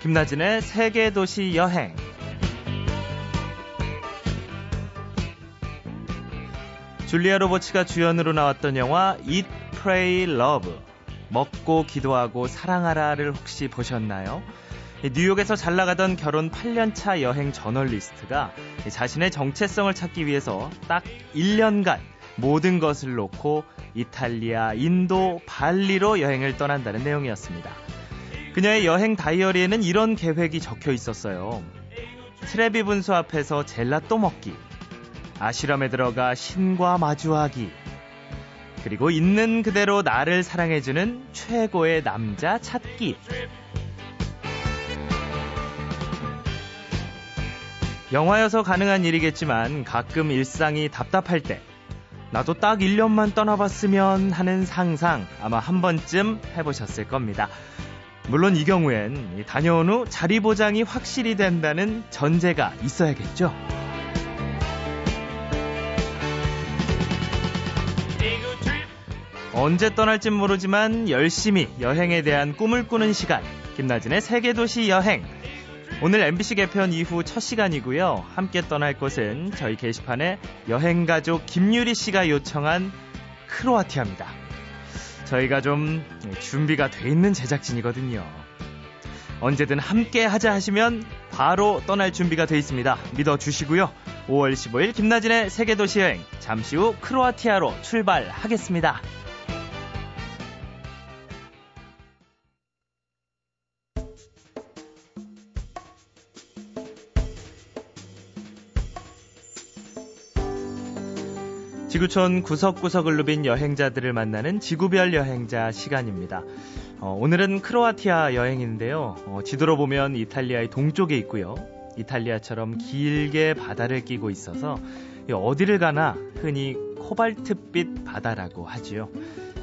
김나진의 세계 도시 여행. 줄리아 로버츠가 주연으로 나왔던 영화 Eat, Pray, Love. 먹고 기도하고 사랑하라를 혹시 보셨나요? 뉴욕에서 잘 나가던 결혼 8년차 여행 저널리스트가 자신의 정체성을 찾기 위해서 딱 1년간 모든 것을 놓고 이탈리아, 인도, 발리로 여행을 떠난다는 내용이었습니다. 그녀의 여행 다이어리에는 이런 계획이 적혀 있었어요. 트레비 분수 앞에서 젤라또 먹기, 아시람에 들어가 신과 마주하기, 그리고 있는 그대로 나를 사랑해주는 최고의 남자 찾기. 영화여서 가능한 일이겠지만 가끔 일상이 답답할 때 나도 딱 1년만 떠나봤으면 하는 상상 아마 한 번쯤 해보셨을 겁니다. 물론 이 경우엔 다녀온 후 자리 보장이 확실히 된다는 전제가 있어야겠죠. 언제 떠날진 모르지만 열심히 여행에 대한 꿈을 꾸는 시간. 김나진의 세계도시 여행. 오늘 MBC 개편 이후 첫 시간이고요. 함께 떠날 곳은 저희 게시판에 여행가족 김유리 씨가 요청한 크로아티아입니다. 저희가 좀 준비가 돼 있는 제작진이거든요. 언제든 함께 하자 하시면 바로 떠날 준비가 돼 있습니다. 믿어 주시고요. 5월 15일 김나진의 세계도시 여행 잠시 후 크로아티아로 출발하겠습니다. 지구촌 구석구석을 누빈 여행자들을 만나는 지구별 여행자 시간입니다. 어, 오늘은 크로아티아 여행인데요. 어, 지도로 보면 이탈리아의 동쪽에 있고요. 이탈리아처럼 길게 바다를 끼고 있어서 어디를 가나 흔히 코발트빛 바다라고 하지요.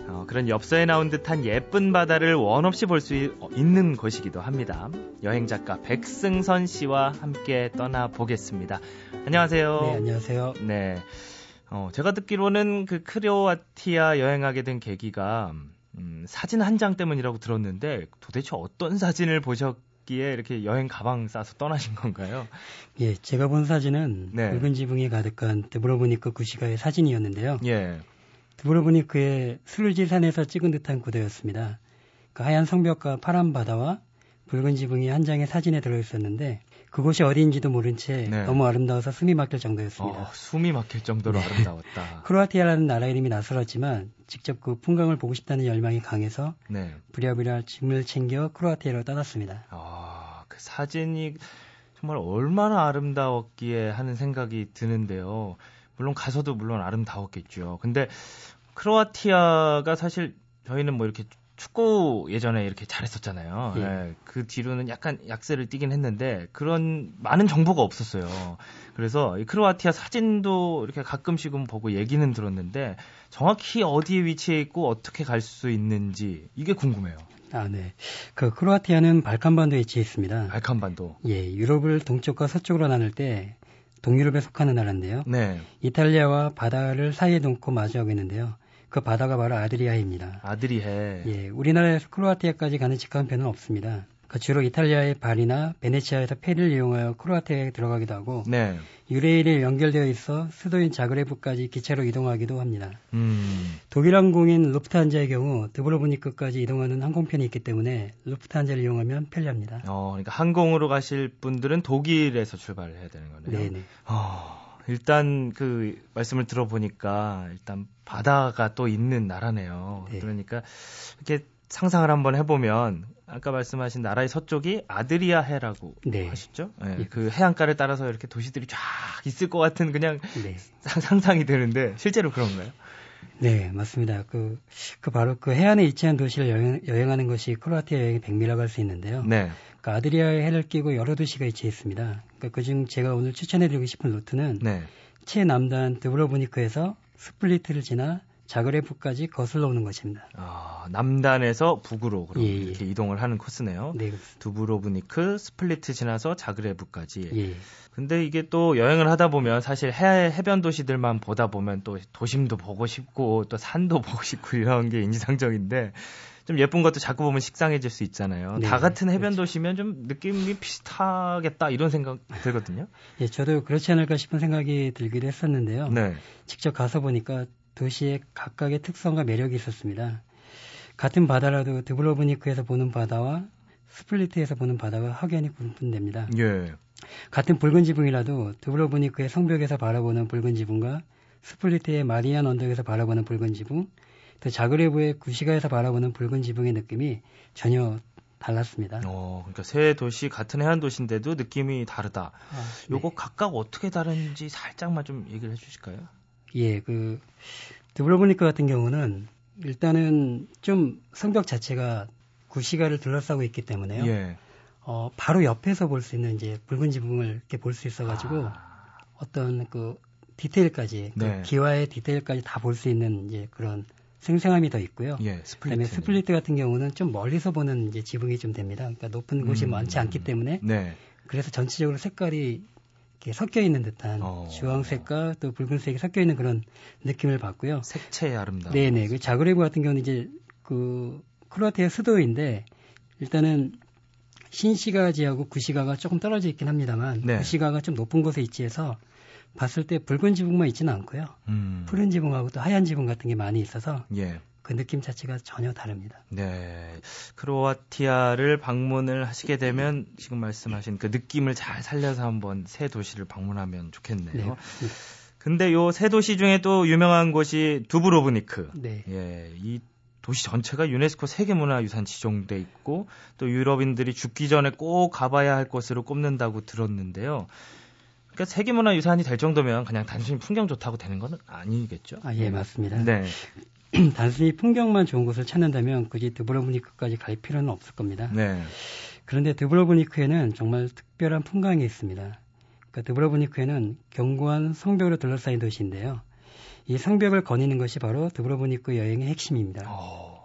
어, 그런 엽서에 나온 듯한 예쁜 바다를 원 없이 볼 수 있는 곳이기도 합니다. 여행 작가 백승선 씨와 함께 떠나 보겠습니다. 안녕하세요. 네, 안녕하세요. 네. 어, 제가 듣기로는 그 크로아티아 여행하게 된 계기가 음, 사진 한 장 때문이라고 들었는데 도대체 어떤 사진을 보셨기에 이렇게 여행 가방 싸서 떠나신 건가요? 예, 제가 본 사진은 네. 붉은 지붕이 가득한 드브로브니크 구시가의 사진이었는데요. 예. 드브로브니크의 수르지 산에서 찍은 듯한 구도였습니다. 그 하얀 성벽과 파란 바다와 붉은 지붕이 한 장의 사진에 들어 있었는데 그곳이 어디인지도 모른 채 네. 너무 아름다워서 숨이 막힐 정도였습니다. 어, 숨이 막힐 정도로 네. 아름다웠다. 크로아티아라는 나라 이름이 낯설었지만 직접 그 풍광을 보고 싶다는 열망이 강해서 네. 부랴부랴 짐을 챙겨 크로아티아로 떠났습니다. 아, 그 사진이 정말 얼마나 아름다웠기에 하는 생각이 드는데요. 물론 가서도 물론 아름다웠겠죠. 근데 크로아티아가 사실 저희는 뭐 이렇게 축구 예전에 이렇게 잘했었잖아요. 예. 네, 그 뒤로는 약간 약세를 띠긴 했는데 그런 많은 정보가 없었어요. 그래서 이 크로아티아 사진도 이렇게 가끔씩은 보고 얘기는 들었는데 정확히 어디에 위치해 있고 어떻게 갈 수 있는지 이게 궁금해요. 아, 네. 그 크로아티아는 발칸반도에 위치해 있습니다. 발칸반도. 예, 유럽을 동쪽과 서쪽으로 나눌 때 동유럽에 속하는 나라인데요. 네. 이탈리아와 바다를 사이에 놓고 마주하고 있는데요. 그 바다가 바로 아드리아입니다. 아드리해. 예, 우리나라에서 크로아티아까지 가는 직항편은 없습니다. 그 주로 이탈리아의 바리나 베네치아에서 페리를 이용하여 크로아티아에 들어가기도 하고 네. 유레일에 연결되어 있어 수도인 자그레브까지 기차로 이동하기도 합니다. 음. 독일 항공인 루프트한자의 경우 드브로브니크까지 이동하는 항공편이 있기 때문에 루프트한자를 이용하면 편리합니다. 어, 그러니까 항공으로 가실 분들은 독일에서 출발을 해야 되는 거네요. 네네. 어. 일단 그 말씀을 들어보니까 일단 바다가 또 있는 나라네요. 네. 그러니까 이렇게 상상을 한번 해보면 아까 말씀하신 나라의 서쪽이 아드리아 해라고 네. 하셨죠? 네. 네. 그 해안가를 따라서 이렇게 도시들이 쫙 있을 것 같은 그냥 네. 상상이 되는데 실제로 그런가요? 네, 맞습니다. 그, 그 바로 그 해안에 위치한 도시를 여행, 여행하는 것이 크로아티아 여행의 백미라고 할 수 있는데요. 네. 그 아드리아해를 끼고 여러 도시가 위치해 있습니다. 그러니까 그중 제가 오늘 추천해드리고 싶은 루트는 네. 최남단 두브로브니크에서 스플리트를 지나 자그레브까지 거슬러 오는 것입니다. 아, 남단에서 북으로 그럼 예, 예. 이렇게 이동을 하는 코스네요. 네, 두브로브니크, 스플리트 지나서 자그레브까지. 예. 근데 이게 또 여행을 하다 보면 사실 해, 해변 도시들만 보다 보면 또 도심도 보고 싶고 또 산도 보고 싶고 이런 게 인상적인데 좀 예쁜 것도 자꾸 보면 식상해질 수 있잖아요. 네, 다 같은 해변 그렇죠. 도시면 좀 느낌이 비슷하겠다 이런 생각 들거든요. 예, 저도 그렇지 않을까 싶은 생각이 들기도 했었는데요. 네. 직접 가서 보니까 도시의 각각의 특성과 매력이 있었습니다. 같은 바다라도 두브로브니크에서 보는 바다와 스플리트에서 보는 바다가 확연히 구분됩니다. 예. 같은 붉은 지붕이라도 두브로브니크의 성벽에서 바라보는 붉은 지붕과 스플리트의 마리안 언덕에서 바라보는 붉은 지붕, 또 자그레브의 구시가에서 바라보는 붉은 지붕의 느낌이 전혀 달랐습니다. 어, 그러니까 세 도시 같은 해안 도시인데도 느낌이 다르다. 아, 네. 요거 각각 어떻게 다른지 살짝만 좀 얘기를 해주실까요? 예, 그 드브로브니크 같은 경우는 일단은 좀 성벽 자체가 구시가를 둘러싸고 있기 때문에요. 예. 어, 바로 옆에서 볼 수 있는 이제 붉은 지붕을 이렇게 볼 수 있어가지고 아. 어떤 그 디테일까지 그 네. 그 기와의 디테일까지 다 볼 수 있는 이제 그런 생생함이 더 있고요. 예, 그다음에 스플리트 같은 경우는 좀 멀리서 보는 이제 지붕이 좀 됩니다. 그러니까 높은 곳이 음, 많지 않기 때문에 네. 그래서 전체적으로 색깔이 이렇게 섞여 있는 듯한 어. 주황색과 또 붉은색이 섞여 있는 그런 느낌을 받고요. 색채의 아름다움. 네네. 그 자그레브 같은 경우는 이제 그 크로아티아 수도인데 일단은 신시가지하고 구시가가 조금 떨어져 있긴 합니다만 네. 구시가가 좀 높은 곳에 위치해서 봤을 때 붉은 지붕만 있지는 않고요. 음. 푸른 지붕하고 또 하얀 지붕 같은 게 많이 있어서 예. 그 느낌 자체가 전혀 다릅니다. 네. 크로아티아를 방문을 하시게 되면 지금 말씀하신 그 느낌을 잘 살려서 한번 새 도시를 방문하면 좋겠네요. 네. 근데 요 새 도시 중에 또 유명한 곳이 두브로브니크. 네. 예. 이 도시 전체가 유네스코 세계문화유산 지정돼 있고 또 유럽인들이 죽기 전에 꼭 가봐야 할 곳으로 꼽는다고 들었는데요. 그러니까 세계문화유산이 될 정도면 그냥 단순히 풍경 좋다고 되는 건 아니겠죠? 아, 예, 맞습니다. 네. 단순히 풍경만 좋은 곳을 찾는다면 굳이 드브로브니크까지 갈 필요는 없을 겁니다. 네. 그런데 드브로브니크에는 정말 특별한 풍광이 있습니다. 그러니까 드브로브니크에는 견고한 성벽으로 둘러싸인 도시인데요. 이 성벽을 거니는 것이 바로 드브로브니크 여행의 핵심입니다. 오.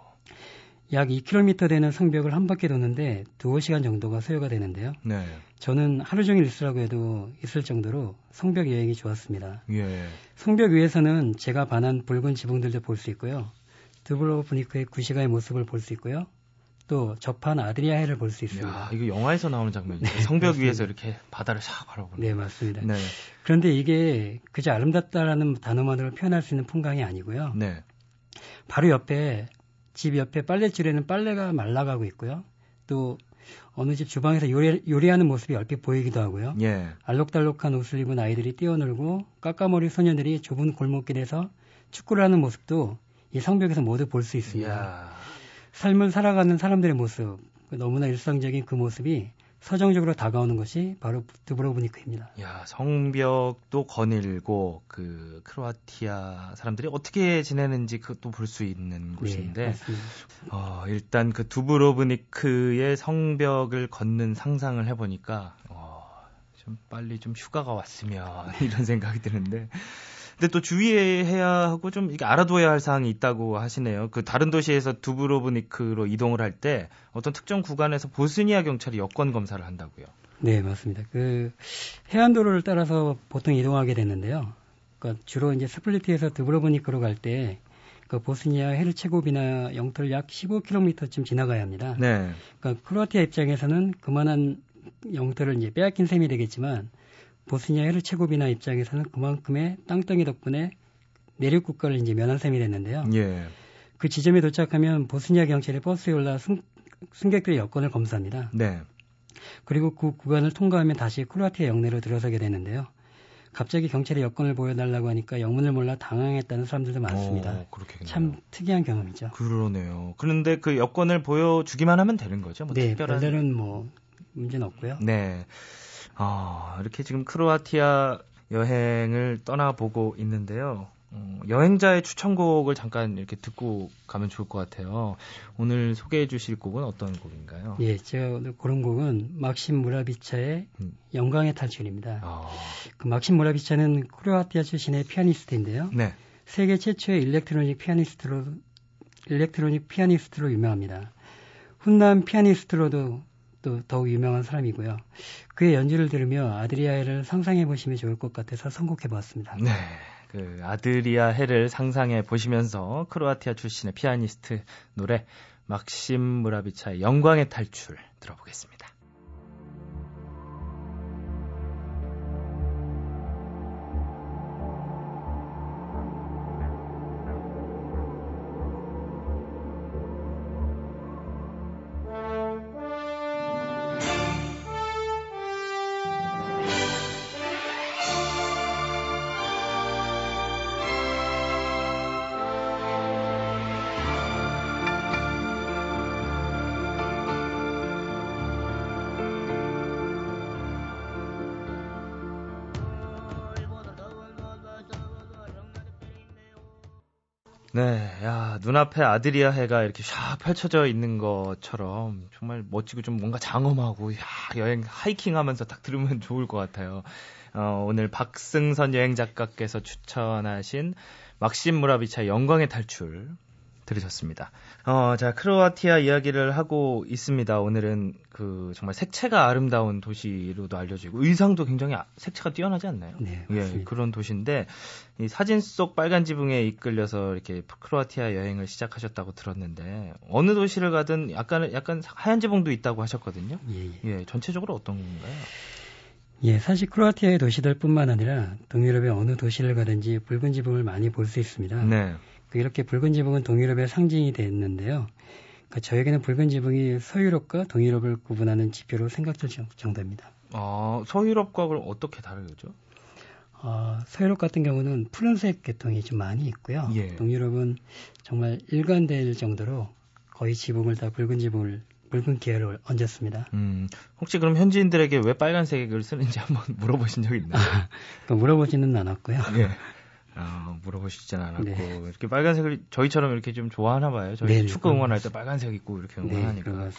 어. 약 2km 되는 성벽을 한 바퀴 도는데 2, 5시간 정도가 소요가 되는데요. 네. 저는 하루 종일 있으라고 해도 있을 정도로 성벽 여행이 좋았습니다. 예. 성벽 위에서는 제가 반한 붉은 지붕들도 볼 수 있고요. 드브로브니크의 구시가의 모습을 볼 수 있고요. 또 접한 아드리아 해를 볼 수 있습니다. 야, 이거 영화에서 나오는 장면이죠. 네, 성벽 위에서 이렇게 바다를 싹 바라보는. 네, 맞습니다. 네. 그런데 이게 그저 아름답다라는 단어만으로 표현할 수 있는 풍광이 아니고요. 네. 바로 옆에 집 옆에 빨래줄에는 빨래가 말라가고 있고요. 또 어느 집 주방에서 요리, 요리하는 모습이 얼핏 보이기도 하고요. 예. 알록달록한 옷을 입은 아이들이 뛰어놀고 깎아머리 소녀들이 좁은 골목길에서 축구를 하는 모습도 이 성벽에서 모두 볼 수 있습니다. 이야. 삶을 살아가는 사람들의 모습, 너무나 일상적인 그 모습이 서정적으로 다가오는 것이 바로 드브로브니크입니다. 야, 성벽도 거닐고 그 크로아티아 사람들이 어떻게 지내는지 그것도 볼 수 있는 네, 곳인데 네, 어, 일단 그 두브로브니크의 성벽을 걷는 상상을 해 보니까 어, 좀 빨리 좀 휴가가 왔으면 이런 생각이 드는데 근데 또 주의해야 하고 좀 이게 알아둬야 할 사항이 있다고 하시네요. 그 다른 도시에서 두브로브니크로 이동을 할 때 어떤 특정 구간에서 보스니아 경찰이 여권 검사를 한다고요. 네, 맞습니다. 그 해안도로를 따라서 보통 이동하게 되는데요. 그러니까 주로 이제 스플리트에서 드브로브니크로 갈 때 그 보스니아 헤르체고비나 영토를 약 15km쯤 지나가야 합니다. 네. 그러니까 크로아티아 입장에서는 그만한 영토를 이제 빼앗긴 셈이 되겠지만 보스니아 헤르체고비나 입장에서는 그만큼의 땅덩이 덕분에 내륙 국가를 이제 면한 셈이 됐는데요. 예. 그 지점에 도착하면 보스니아 경찰이 버스에 올라 승, 승객들의 여권을 검사합니다. 네. 그리고 그 구간을 통과하면 다시 크로아티아 영내로 들어서게 되는데요. 갑자기 경찰이 여권을 보여달라고 하니까 영문을 몰라 당황했다는 사람들도 많습니다. 오, 참 특이한 경험이죠. 그러네요. 그런데 그 여권을 보여주기만 하면 되는 거죠? 뭐 네, 특별한... 별다른 뭐 문제는 없고요. 네. 아, 이렇게 지금 크로아티아 여행을 떠나보고 있는데요. 어, 여행자의 추천곡을 잠깐 이렇게 듣고 가면 좋을 것 같아요. 오늘 소개해 주실 곡은 어떤 곡인가요? 예, 제가 오늘 고른 곡은 막심 무라비차의 음. 영광의 탈출입니다. 아. 그 막심 므라비차는 크로아티아 출신의 피아니스트인데요. 네. 세계 최초의 electronic 피아니스트로 electronic 피아니스트로 유명합니다. 훈남 피아니스트로도 또 더욱 유명한 사람이고요. 그의 연주를 들으며 아드리아 해를 상상해 보시면 좋을 것 같아서 선곡해 보았습니다. 네. 그 아드리아 해를 상상해 보시면서 크로아티아 출신의 피아니스트 노래 막심 므라비차의 영광의 탈출 들어보겠습니다. 눈앞에 아드리아 해가 이렇게 샥 펼쳐져 있는 것처럼 정말 멋지고 좀 뭔가 장엄하고, 야, 여행 하이킹 하면서 딱 들으면 좋을 것 같아요. 어, 오늘 박승선 여행 작가께서 추천하신 막심 무라비차 영광의 탈출 들으셨습니다. 어, 자, 크로아티아 이야기를 하고 있습니다. 오늘은 그 정말 색채가 아름다운 도시로도 알려지고 의상도 굉장히 아, 색채가 뛰어나지 않나요? 네, 예, 그런 도시인데 이 사진 속 빨간 지붕에 이끌려서 이렇게 크로아티아 여행을 시작하셨다고 들었는데 어느 도시를 가든 약간 약간 하얀 지붕도 있다고 하셨거든요. 예, 예. 예 전체적으로 어떤 건가요? 예, 사실 크로아티아의 도시들뿐만 아니라 동유럽의 어느 도시를 가든지 붉은 지붕을 많이 볼 수 있습니다. 네. 그 이렇게 붉은 지붕은 동유럽의 상징이 됐는데요. 그러니까 저에게는 붉은 지붕이 서유럽과 동유럽을 구분하는 지표로 생각될 정도입니다. 아, 서유럽과 그럼 어떻게 다르죠? 어, 서유럽 같은 경우는 푸른색 계통이 좀 많이 있고요. 예. 동유럽은 정말 일관될 정도로 거의 지붕을 다 붉은 지붕을 붉은 계열을 얹었습니다. 음, 혹시 그럼 현지인들에게 왜 빨간색을 쓰는지 한번 물어보신 적 있나요? 그 물어보지는 않았고요. 예. 아, 물어보시진 않았고 네. 이렇게 빨간색을 저희처럼 이렇게 좀 좋아하나 봐요. 저희 네, 축구 응원할 때 빨간색 입고 이렇게 네, 응원하니까. 네,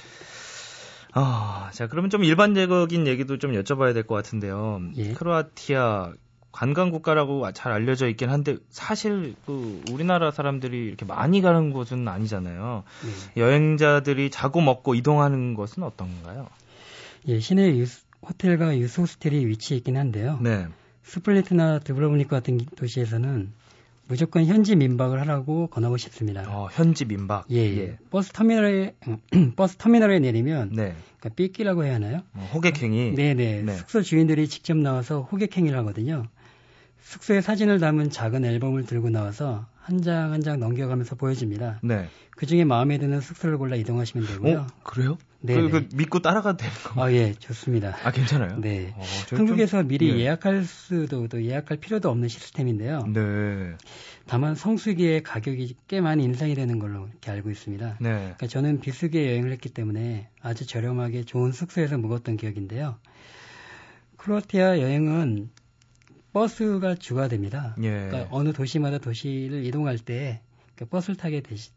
아, 자 그러면 좀 일반적인 얘기도 좀 여쭤봐야 될 것 같은데요. 예. 크로아티아 관광 국가라고 잘 알려져 있긴 한데 사실 그 우리나라 사람들이 이렇게 많이 가는 곳은 아니잖아요. 네. 여행자들이 자고 먹고 이동하는 것은 어떤가요? 예, 시내 유, 호텔과 유스 호스텔이 위치해 있긴 한데요. 네. 스플리트나 두브로브니크 같은 도시에서는 무조건 현지 민박을 하라고 권하고 싶습니다. 어, 현지 민박. 예, 예. 예. 버스 터미널에 버스 터미널에 내리면 네. 그러니까 삐끼라고 해야 하나요? 어, 호객행위. 네, 네. 숙소 주인들이 직접 나와서 호객행위를 하거든요. 숙소에 사진을 담은 작은 앨범을 들고 나와서 한 장 한장 넘겨가면서 보여줍니다. 네. 그 중에 마음에 드는 숙소를 골라 이동하시면 되고요. 어? 그래요? 네. 그, 그, 믿고 따라가도 되는 거. 아, 예, 좋습니다. 아, 괜찮아요? 네. 어, 한국에서 좀, 미리 예. 약할 수도, 또 예약할 필요도 없는 시스템인데요. 네. 다만 성수기에 가격이 꽤 많이 인상이 되는 걸로 이렇게 알고 있습니다. 네. 그러니까 저는 비수기에 여행을 했기 때문에 아주 저렴하게 좋은 숙소에서 묵었던 기억인데요. 크로아티아 여행은 버스가 주가 됩니다. 예. 그러니까 어느 도시마다 도시를 이동할 때그 버스를 타게 되시,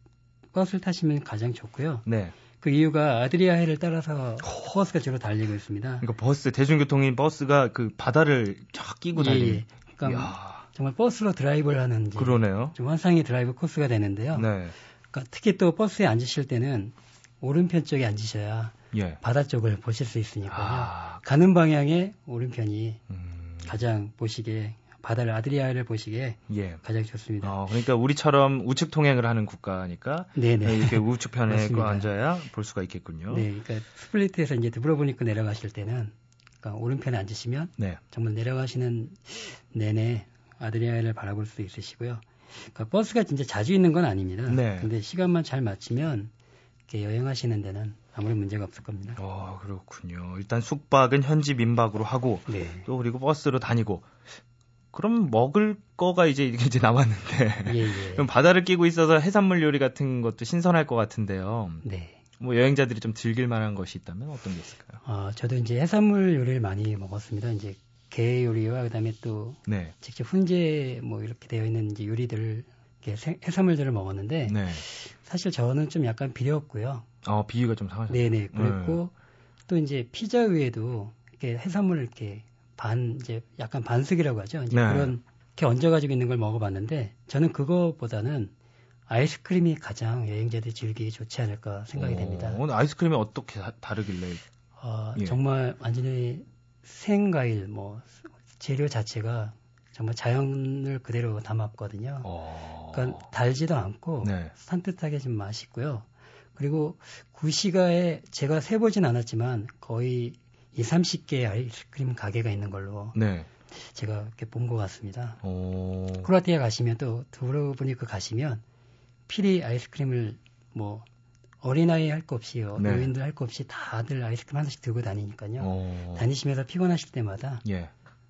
버스를 타시면 가장 좋고요. 네. 그 이유가 아드리아해를 따라서 버스가 주로 달리고 있습니다. 그러니까 버스 대중교통인 버스가 그 바다를 쫙 끼고 달리는. 예, 그러니까 이야. 정말 버스로 드라이브를 하는 그러네요. 좀 환상의 드라이브 코스가 되는데요. 네. 그러니까 특히 또 버스에 앉으실 때는 오른편 쪽에 앉으셔야 예. 바다 쪽을 보실 수 있으니까요. 아. 가는 방향에 오른편이 음. 가장 보시기에 바다를 아드리아를 보시기에 예. 가장 좋습니다. 어, 그러니까 우리처럼 우측 통행을 하는 국가니까 네네. 이렇게 우측 편에 앉아야 볼 수가 있겠군요. 네, 그러니까 스플리트에서 이제 드브로보니크 내려가실 때는 그러니까 오른편에 앉으시면 네. 정말 내려가시는 내내 아드리아를 바라볼 수 있으시고요. 그러니까 버스가 진짜 자주 있는 건 아닙니다. 네. 근데 시간만 잘 맞추면 이렇게 여행하시는 데는 아무런 문제가 없을 겁니다. 어, 그렇군요. 일단 숙박은 현지 민박으로 하고 네. 또 그리고 버스로 다니고 그럼 먹을 거가 이제 이제 남았는데 예, 예. 그럼 바다를 끼고 있어서 해산물 요리 같은 것도 신선할 것 같은데요. 네. 뭐 여행자들이 좀 즐길 만한 것이 있다면 어떤 게 있을까요? 아, 저도 이제 해산물 요리를 많이 먹었습니다. 이제 게 요리와 그다음에 또 네. 직접 훈제 뭐 이렇게 되어 있는 이제 요리들 이렇게 해산물들을 먹었는데 네. 사실 저는 좀 약간 비렸고요. 아, 비위가 좀 상하셨어요. 네네. 그랬고 네. 또 이제 피자 위에도 이렇게 해산물을 이렇게 반 이제 약간 반숙이라고 하죠. 이제 네. 그런 이렇게 얹어 가지고 있는 걸 먹어봤는데 저는 그거보다는 아이스크림이 가장 여행자들이 즐기기 좋지 않을까 생각이 어, 됩니다. 오늘 아이스크림이 어떻게 다, 르길래 어, 예. 정말 완전히 생과일 뭐 재료 자체가 정말 자연을 그대로 담았거든요. 어... 그러니까 달지도 않고 네. 산뜻하게 좀 맛있고요. 그리고 구시가에 제가 세보진 않았지만 거의 2, 30개의 아이스크림 가게가 있는 걸로 네. 제가 이렇게 본 것 같습니다. 오... 크로아티아 가시면 또 두브로브니크 가시면 필히 아이스크림을 뭐 어린아이 할 거 없이 요. 네. 노인들 할 거 없이 다들 아이스크림 하나씩 들고 다니니까요. 오... 다니시면서 피곤하실 때마다 예.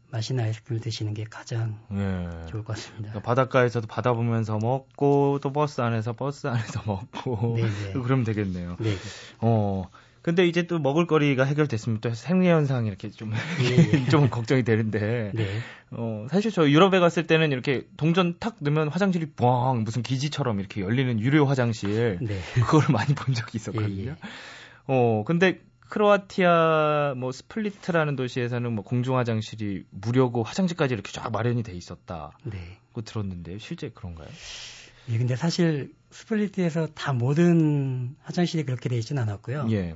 맛있는 아이스크림을 드시는 게 가장 예. 좋을 것 같습니다. 그러니까 바닷가에서도 바다 보면서 먹고 또 버스 안에서 버스 안에서 먹고 네네. 그러면 되겠네요. 네. 어. 근데 이제 또 먹을거리가 해결됐으면 또 생리 현상이 이렇게 좀좀 네. 좀 걱정이 되는데 네. 어 사실 저 유럽에 갔을 때는 이렇게 동전 탁 넣으면 화장실이 뻥 무슨 기지처럼 이렇게 열리는 유료 화장실 네. 그거를 많이 본 적이 있었거든요. 예, 예. 어 근데 크로아티아 뭐 스플리트라는 도시에서는 뭐 공중 화장실이 무료고 화장실까지 이렇게 쫙 마련이 돼 있었다고 네. 들었는데 실제 그런가요? 예, 근데 사실 스플리트에서 다 모든 화장실이 그렇게 돼 있지는 않았고요. 예.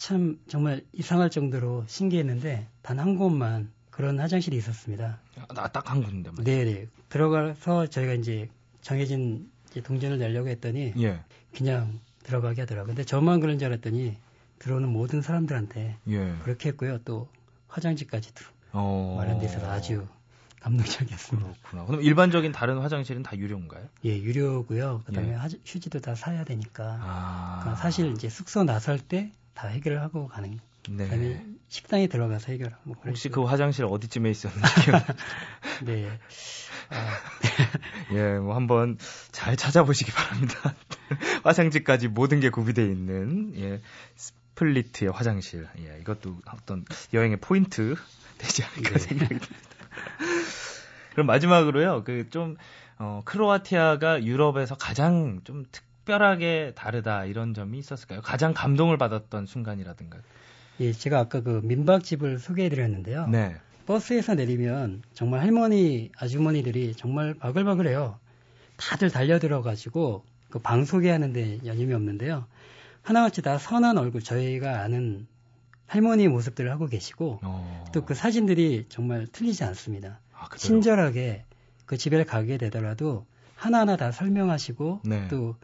참 정말 이상할 정도로 신기했는데 단 한 곳만 그런 화장실이 있었습니다. 아, 딱한 군데. 네, 네. 들어가서 저희가 이제 정해진 이제 동전을 내려고 했더니 예. 그냥 들어가게 하더라고요. 근데 저만 그런 줄 알았더니 들어오는 모든 사람들한테 예. 그렇게 했고요. 또 화장지까지 도 어... 마련돼 있어서 아주 감동적이었습니다. 그렇구나. 그럼 일반적인 다른 화장실은 다 유료인가요? 예, 유료고요. 그다음에 예. 휴지도 다 사야 되니까. 아... 그러니까 사실 이제 숙소 나설 때 다 해결을 하고 가는. 네. 그다음에 식당에 들어가서 해결하고. 뭐 혹시 그 화장실 어디쯤에 있었는지. 네. 아. 예, 뭐 한번 잘 찾아보시기 바랍니다. 화장지까지 모든 게 구비되어 있는 예, 스플리트의 화장실. 예, 이것도 어떤 여행의 포인트 되지 않을까 네. 생각이 듭니다. 그럼 마지막으로요. 그 좀 어, 크로아티아가 유럽에서 가장 좀 특 별하게 다르다 이런 점이 있었을까요? 가장 감동을 받았던 순간이라든가. 예, 제가 아까 그 민박집을 소개해드렸는데요. 네. 버스에서 내리면 정말 할머니, 아주머니들이 정말 바글바글해요. 다들 달려들어가지고 그 방 소개하는데 여념이 없는데요. 하나같이 다 선한 얼굴 저희가 아는 할머니 모습들을 하고 계시고 어. 또그 사진들이 정말 틀리지 않습니다. 아, 친절하게 그 집에 가게 되더라도 하나하나 다 설명하시고 네. 또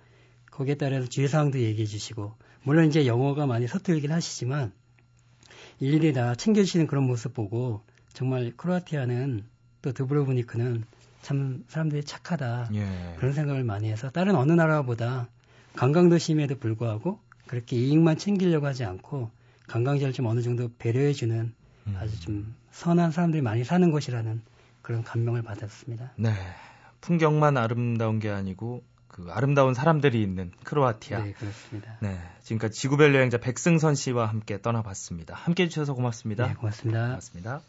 거기에 따라서 주의사항도 얘기해 주시고 물론 이제 영어가 많이 서툴긴 하시지만 일일이 다 챙겨주시는 그런 모습 보고 정말 크로아티아는 또 드브로브니크는 참 사람들이 착하다 예. 그런 생각을 많이 해서 다른 어느 나라보다 관광도심에도 불구하고 그렇게 이익만 챙기려고 하지 않고 관광지를 좀 어느 정도 배려해주는 음. 아주 좀 선한 사람들이 많이 사는 곳이라는 그런 감명을 받았습니다. 네. 풍경만 아름다운 게 아니고 그 아름다운 사람들이 있는 크로아티아. 네, 그렇습니다. 네. 지금까지 지구별 여행자 백승선 씨와 함께 떠나봤습니다. 함께 해주셔서 고맙습니다. 네, 고맙습니다. 고맙습니다.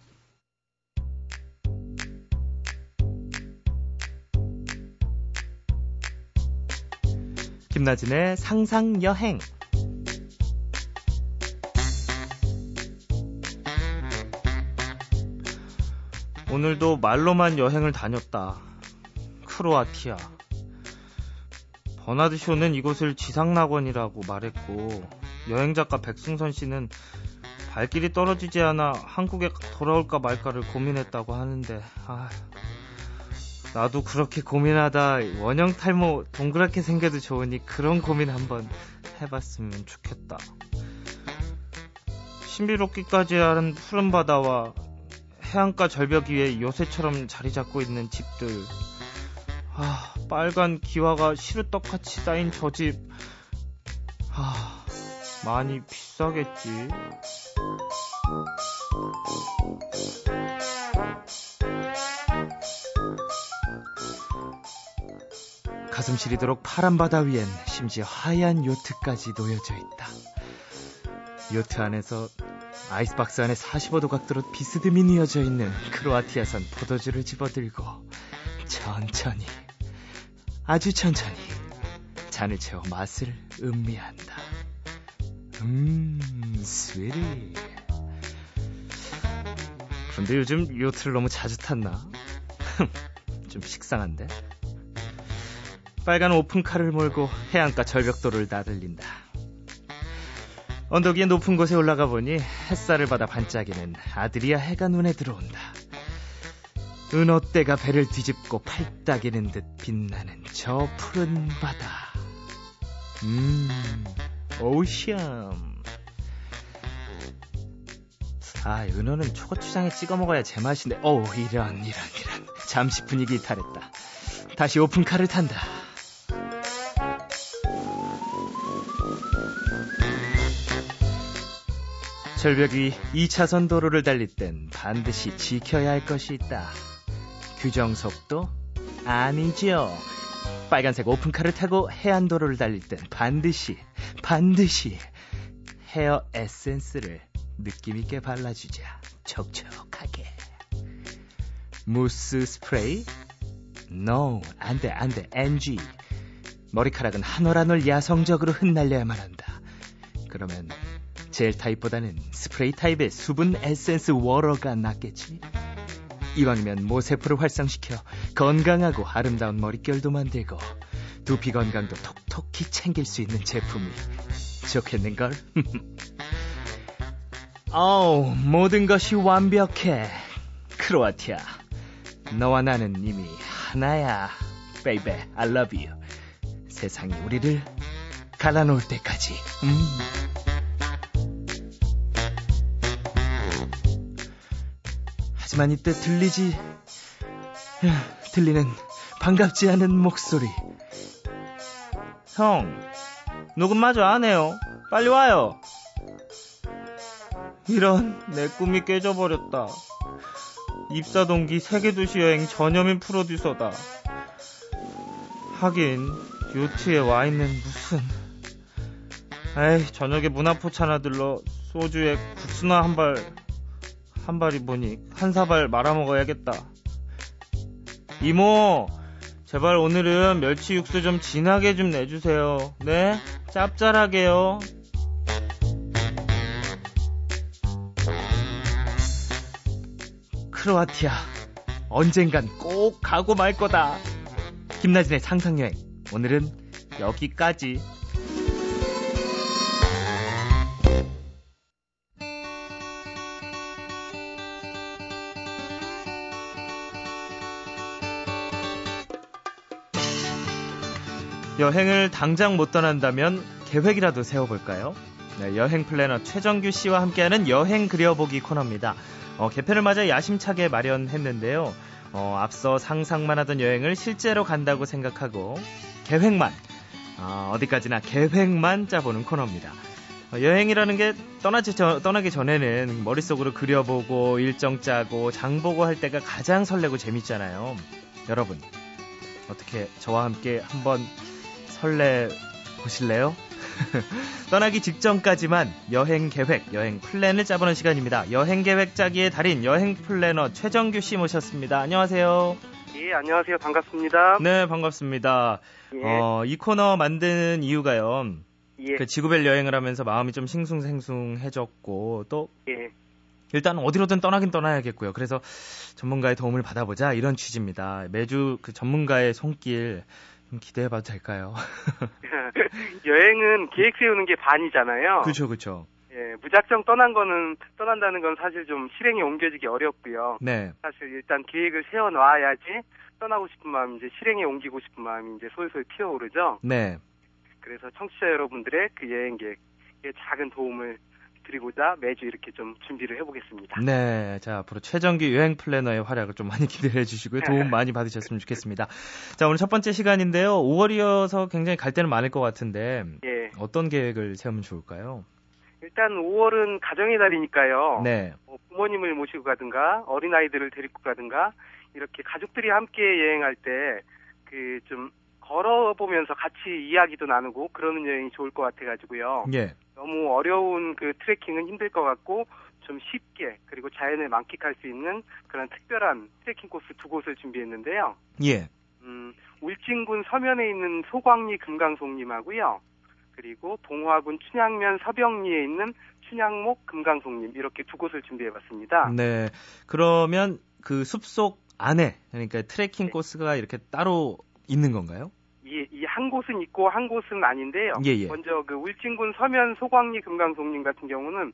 김나진의 상상 여행. 오늘도 말로만 여행을 다녔다. 크로아티아. 버나드 쇼는 이곳을 지상낙원이라고 말했고 여행작가 백승선 씨는 발길이 떨어지지 않아 한국에 돌아올까 말까를 고민했다고 하는데 아, 나도 그렇게 고민하다 원형 탈모 동그랗게 생겨도 좋으니 그런 고민 한번 해봤으면 좋겠다. 신비롭기까지 하는 푸른 바다와 해안가 절벽 위에 요새처럼 자리 잡고 있는 집들. 아, 빨간 기와가 시루떡같이 쌓인 저 집. 아, 많이 비싸겠지. 가슴 시리도록 파란 바다 위엔 심지어 하얀 요트까지 놓여져 있다. 요트 안에서 아이스박스 안에 45도 각도로 비스듬히 뉘어져 있는 크로아티아산 포도주를 집어들고 천천히 아주 천천히 잔을 채워 맛을 음미한다. 음, 스위리. 그런데 요즘 요트를 너무 자주 탔나? 좀 식상한데. 빨간 오픈카를 몰고 해안가 절벽도를 나들린다. 언덕 위에 높은 곳에 올라가 보니 햇살을 받아 반짝이는 아드리아 해가 눈에 들어온다. 은어떼가 배를 뒤집고 팔딱이는 듯 빛나는 저 푸른 바다. 음, 오션. 아, 은어는 초고추장에 찍어 먹어야 제맛인데, 어우, 이런, 이런, 이런. 잠시 분위기 이탈했다. 다시 오픈카를 탄다. 절벽 위 2차선 도로를 달릴 땐 반드시 지켜야 할 것이 있다. 규정 속도? 아니죠. 빨간색 오픈카를 타고 해안도로를 달릴 땐 반드시, 반드시 헤어 에센스를 느낌있게 발라주자. 촉촉하게. 무스 스프레이? No, 안 돼, 안 돼, NG. 머리카락은 한 올 한 올 야성적으로 흩날려야만 한다. 그러면 젤 타입보다는 스프레이 타입의 수분 에센스 water가 낫겠지? 이왕이면 모세포를 활성시켜 건강하고 아름다운 머릿결도 만들고 두피 건강도 톡톡히 챙길 수 있는 제품이 좋겠는걸? 어우, 모든 것이 완벽해. 크로아티아. 너와 나는 이미 하나야. baby, I love you. 세상이 우리를 갈라놓을 때까지. 음. 하지만 이때 들리지 들리는 반갑지 않은 목소리. 형 녹음마저 안 해요. 빨리 와요. 이런 내 꿈이 깨져버렸다. 입사 동기 세계도시 여행 전현민 프로듀서다. 하긴 요트에 와 있는 무슨. 에이 저녁에 문화포차나 들러 소주에 국수나 한 발 한 발이 뭐니 한 사발 말아먹어야겠다. 이모, 제발 오늘은 멸치 육수 좀 진하게 좀 내주세요. 네? 짭짤하게요. 크로아티아, 언젠간 꼭 가고 말 거다. 김나진의 상상여행, 오늘은 여기까지. 여행을 당장 못 떠난다면 계획이라도 세워볼까요? 네, 여행 플래너 최정규 씨와 함께하는 여행 그려보기 코너입니다. 어, 개편을 맞아 야심차게 마련했는데요. 어, 앞서 상상만 하던 여행을 실제로 간다고 생각하고 계획만 어, 어디까지나 계획만 짜보는 코너입니다. 어, 여행이라는 게 떠나지, 저, 떠나기 전에는 머릿속으로 그려보고 일정 짜고 장 보고 할 때가 가장 설레고 재밌잖아요. 여러분 어떻게 저와 함께 한번 설레 보실래요? 떠나기 직전까지만 여행 계획, 여행 플랜을 짜보는 시간입니다. 여행 계획 짜기의 달인 여행 플래너 최정규 씨 모셨습니다. 안녕하세요. 예, 안녕하세요. 반갑습니다. 네, 반갑습니다. 예. 어, 이 코너 만든 이유가요. 예. 그 지구별 여행을 하면서 마음이 좀 싱숭생숭해졌고 또 예. 일단 어디로든 떠나긴 떠나야겠고요. 그래서 전문가의 도움을 받아보자 이런 취지입니다. 매주 그 전문가의 손길 기대해봐도 될까요? 여행은 계획 세우는 게 반이잖아요. 그렇죠, 그렇죠. 예, 무작정 떠난 거는 떠난다는 건 사실 좀 실행에 옮겨지기 어렵고요. 네. 사실 일단 계획을 세워 놔야지 떠나고 싶은 마음 이제 실행에 옮기고 싶은 마음이 이제 솔솔 피어오르죠. 네. 그래서 청취자 여러분들의 그 여행 계획에 작은 도움을 드리고자 매주 이렇게 좀 준비를 해보겠습니다. 네, 자 앞으로 최정기 여행 플래너의 활약을 좀 많이 기대해 주시고요. 도움 많이 받으셨으면 좋겠습니다. 자 오늘 첫 번째 시간인데요. 5월이어서 굉장히 갈 때는 많을 것 같은데 예. 어떤 계획을 세우면 좋을까요? 일단 5월은 가정의 달이니까요. 네. 뭐 부모님을 모시고 가든가 어린 아이들을 데리고 가든가 이렇게 가족들이 함께 여행할 때 그 좀 걸어보면서 같이 이야기도 나누고 그러는 여행이 좋을 것 같아가지고요. 예. 너무 어려운 그 트레킹은 힘들 것 같고 좀 쉽게 그리고 자연을 만끽할 수 있는 그런 특별한 트레킹 코스 두 곳을 준비했는데요. 예. 음, 울진군 서면에 있는 소광리 금강송림하고요. 그리고 동화군 춘향면 서병리에 있는 춘향목 금강송림 이렇게 두 곳을 준비해봤습니다. 네. 그러면 그 숲속 안에 그러니까 트레킹 네. 코스가 이렇게 따로 있는 건가요? 이 한 곳은 있고 한 곳은 아닌데요. 예, 예. 먼저 그 울진군 서면 소광리 금강송림 같은 경우는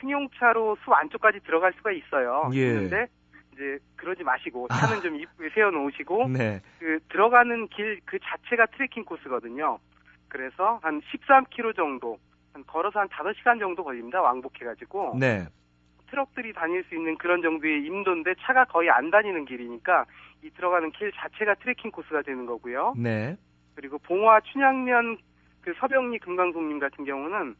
승용차로 숲 안쪽까지 들어갈 수가 있어요. 예. 그런데 이제 그러지 마시고 차는 아. 좀 이쁘게 세워 놓으시고 네. 그 들어가는 길 그 자체가 트레킹 코스거든요. 그래서 한 13km 정도 한 걸어서 한 5시간 정도 걸립니다. 왕복해 가지고. 네. 트럭들이 다닐 수 있는 그런 정도의 임도인데 차가 거의 안 다니는 길이니까 이 들어가는 길 자체가 트레킹 코스가 되는 거고요. 네. 그리고 봉화 춘향면 그 서병리 금강송림 같은 경우는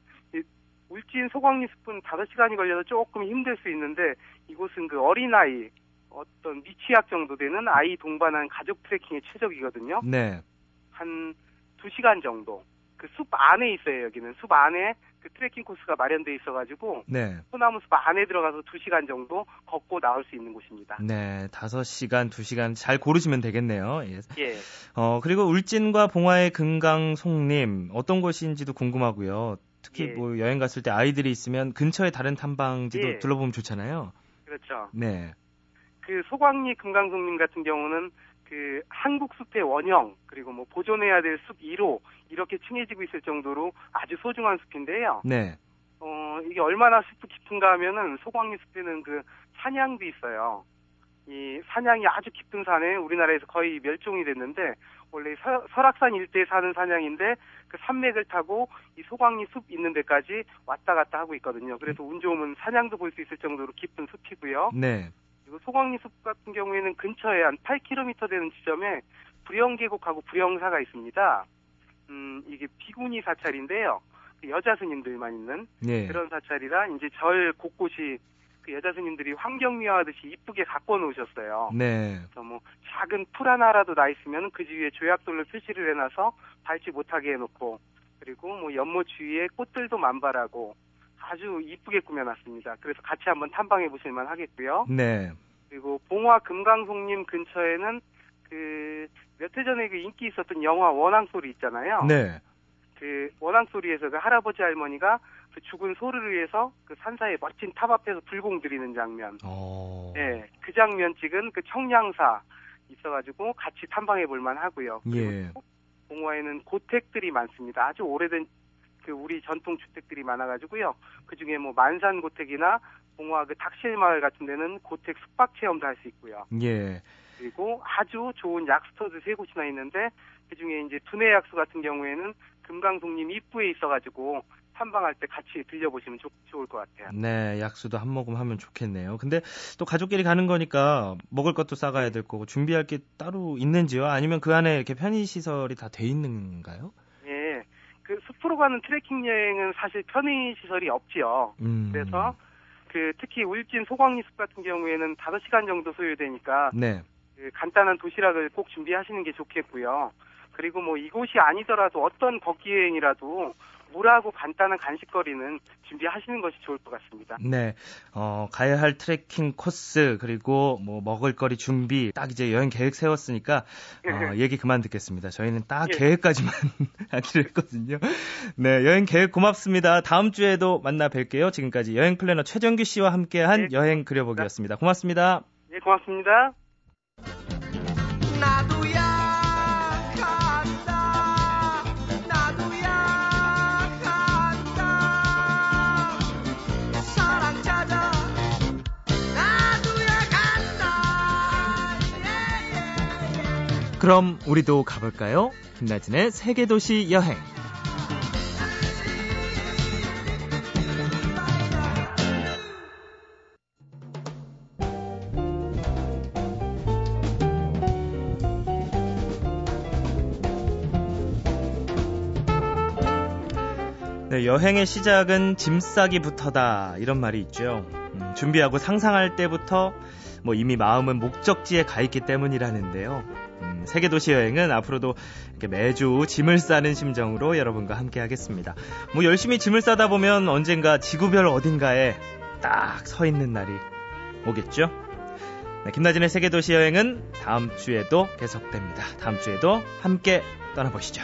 울진 소광리 숲은 5시간이 걸려서 조금 힘들 수 있는데 이곳은 그 어린아이 어떤 미취학 정도 되는 아이 동반한 가족 트레킹의 최적이거든요. 네. 한 2시간 정도. 그 숲 안에 있어요, 여기는. 숲 안에 그 트레킹 코스가 마련돼 있어가지고. 네. 소나무 숲 안에 들어가서 2시간 정도 걷고 나올 수 있는 곳입니다. 네. 5시간, 2시간 잘 고르시면 되겠네요. 예. 예. 어, 그리고 울진과 봉화의 금강 송림 어떤 곳인지도 궁금하고요. 특히 예. 뭐 여행 갔을 때 아이들이 있으면 근처에 다른 탐방지도 예. 둘러보면 좋잖아요. 그렇죠. 네. 그 소광리 금강송림 같은 경우는 그 한국 숲의 원형 그리고 뭐 보존해야 될숲 1호 이렇게 칭해지고 있을 정도로 아주 소중한 숲인데요. 네. 어 이게 얼마나 숲이 깊은가 하면은 소광리 숲에는 그 산양도 있어요. 이 산양이 아주 깊은 산에 우리나라에서 거의 멸종이 됐는데 원래 서, 설악산 일대에 사는 산양인데 그 산맥을 타고 이 소광리 숲 있는 데까지 왔다 갔다 하고 있거든요. 그래서 운 좋으면 산양도 볼 수 있을 정도로 깊은 숲이고요. 네. 그리고 소광리 숲 같은 경우에는 근처에 한 8km 되는 지점에 불영계곡하고 불영사가 있습니다. 음, 이게 비구니 사찰인데요. 그 여자 스님들만 있는 네. 그런 사찰이라 이제 절 곳곳이 그 여자 스님들이 환경 미화하듯이 이쁘게 가꿔 놓으셨어요. 네. 그래서 뭐 작은 풀 하나라도 나 있으면 그 주위에 조약돌로 표시를 해놔서 밟지 못하게 해놓고 그리고 뭐 연못 주위에 꽃들도 만발하고 아주 이쁘게 꾸며놨습니다. 그래서 같이 한번 탐방해 보실만 하겠고요. 네. 그리고 봉화 금강송림 근처에는 그 몇 해 전에 그 인기 있었던 영화 원앙소리 있잖아요. 네. 그 원앙소리에서 그 할아버지 할머니가 그 죽은 소를 위해서 그 산사에 멋진 탑 앞에서 불공 드리는 장면. 오. 어. 네. 그 장면 찍은 그 청량사 있어가지고 같이 탐방해 볼만 하고요. 예. 봉화에는 고택들이 많습니다. 아주 오래된 그 우리 전통 주택들이 많아가지고요. 그 중에 뭐 만산 고택이나 봉화 그 닭실마을 같은 데는 고택 숙박 체험도 할 수 있고요. 예. 그리고 아주 좋은 약수터도 세 곳이나 있는데 그 중에 이제 두내 약수 같은 경우에는 금강송림 입구에 있어가지고 탐방할 때 같이 들려보시면 좋, 좋을 것 같아요. 네, 약수도 한 모금 하면 좋겠네요. 근데 또 가족끼리 가는 거니까 먹을 것도 싸가야 될 거고 준비할 게 따로 있는지요? 아니면 그 안에 이렇게 편의 시설이 다 돼 있는가요? 그 숲으로 가는 트레킹 여행은 사실 편의 시설이 없지요. 음. 그래서 그 특히 울진 소광리 숲 같은 경우에는 5시간 정도 소요되니까 네. 그 간단한 도시락을 꼭 준비하시는 게 좋겠고요. 그리고 뭐 이곳이 아니더라도 어떤 걷기 여행이라도 물하고 간단한 간식거리는 준비하시는 것이 좋을 것 같습니다. 네, 어, 가야 할 트레킹 코스 그리고 뭐 먹을거리 준비 딱 이제 여행 계획 세웠으니까 어, 얘기 그만 듣겠습니다. 저희는 딱 예. 계획까지만 하기로 했거든요. 네, 여행 계획 고맙습니다. 다음 주에도 만나 뵐게요. 지금까지 여행 플래너 최정규 씨와 함께한 네, 여행 그려보기였습니다. 고맙습니다. 네, 고맙습니다. 그럼 우리도 가볼까요? 김나진의 세계도시 여행. 네, 여행의 시작은 짐 싸기부터다 이런 말이 있죠. 음, 준비하고 상상할 때부터 뭐 이미 마음은 목적지에 가 있기 때문이라는데요. 세계 도시 여행은 앞으로도 매주 짐을 싸는 심정으로 여러분과 함께 하겠습니다. 뭐 열심히 짐을 싸다 보면 언젠가 지구별 어딘가에 딱 서 있는 날이 오겠죠? 네, 김나진의 세계 도시 여행은 다음 주에도 계속됩니다. 다음 주에도 함께 떠나보시죠.